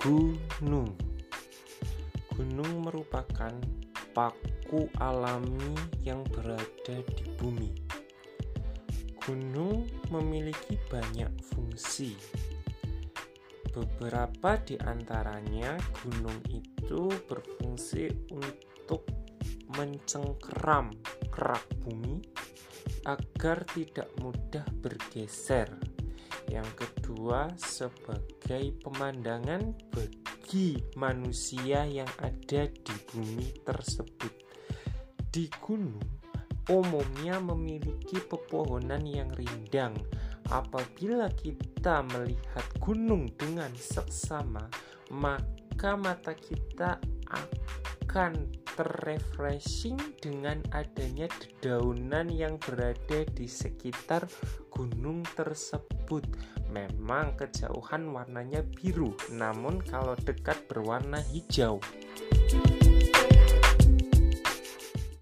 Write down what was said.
Gunung Gunung merupakan paku alami yang berada di bumi. Gunung memiliki banyak fungsi. Beberapa di antaranya gunung itu berfungsi untuk mencengkeram kerak bumi agar tidak mudah bergeser. Yang kedua, sebagai pemandangan bagi manusia yang ada di bumi tersebut. Di gunung umumnya memiliki pepohonan yang rindang. Apabila kita melihat gunung dengan seksama, maka mata kita akan terrefreshing dengan adanya dedaunan yang berada di sekitar gunung tersebut. Memang kejauhan warnanya biru, namun kalau dekat berwarna hijau.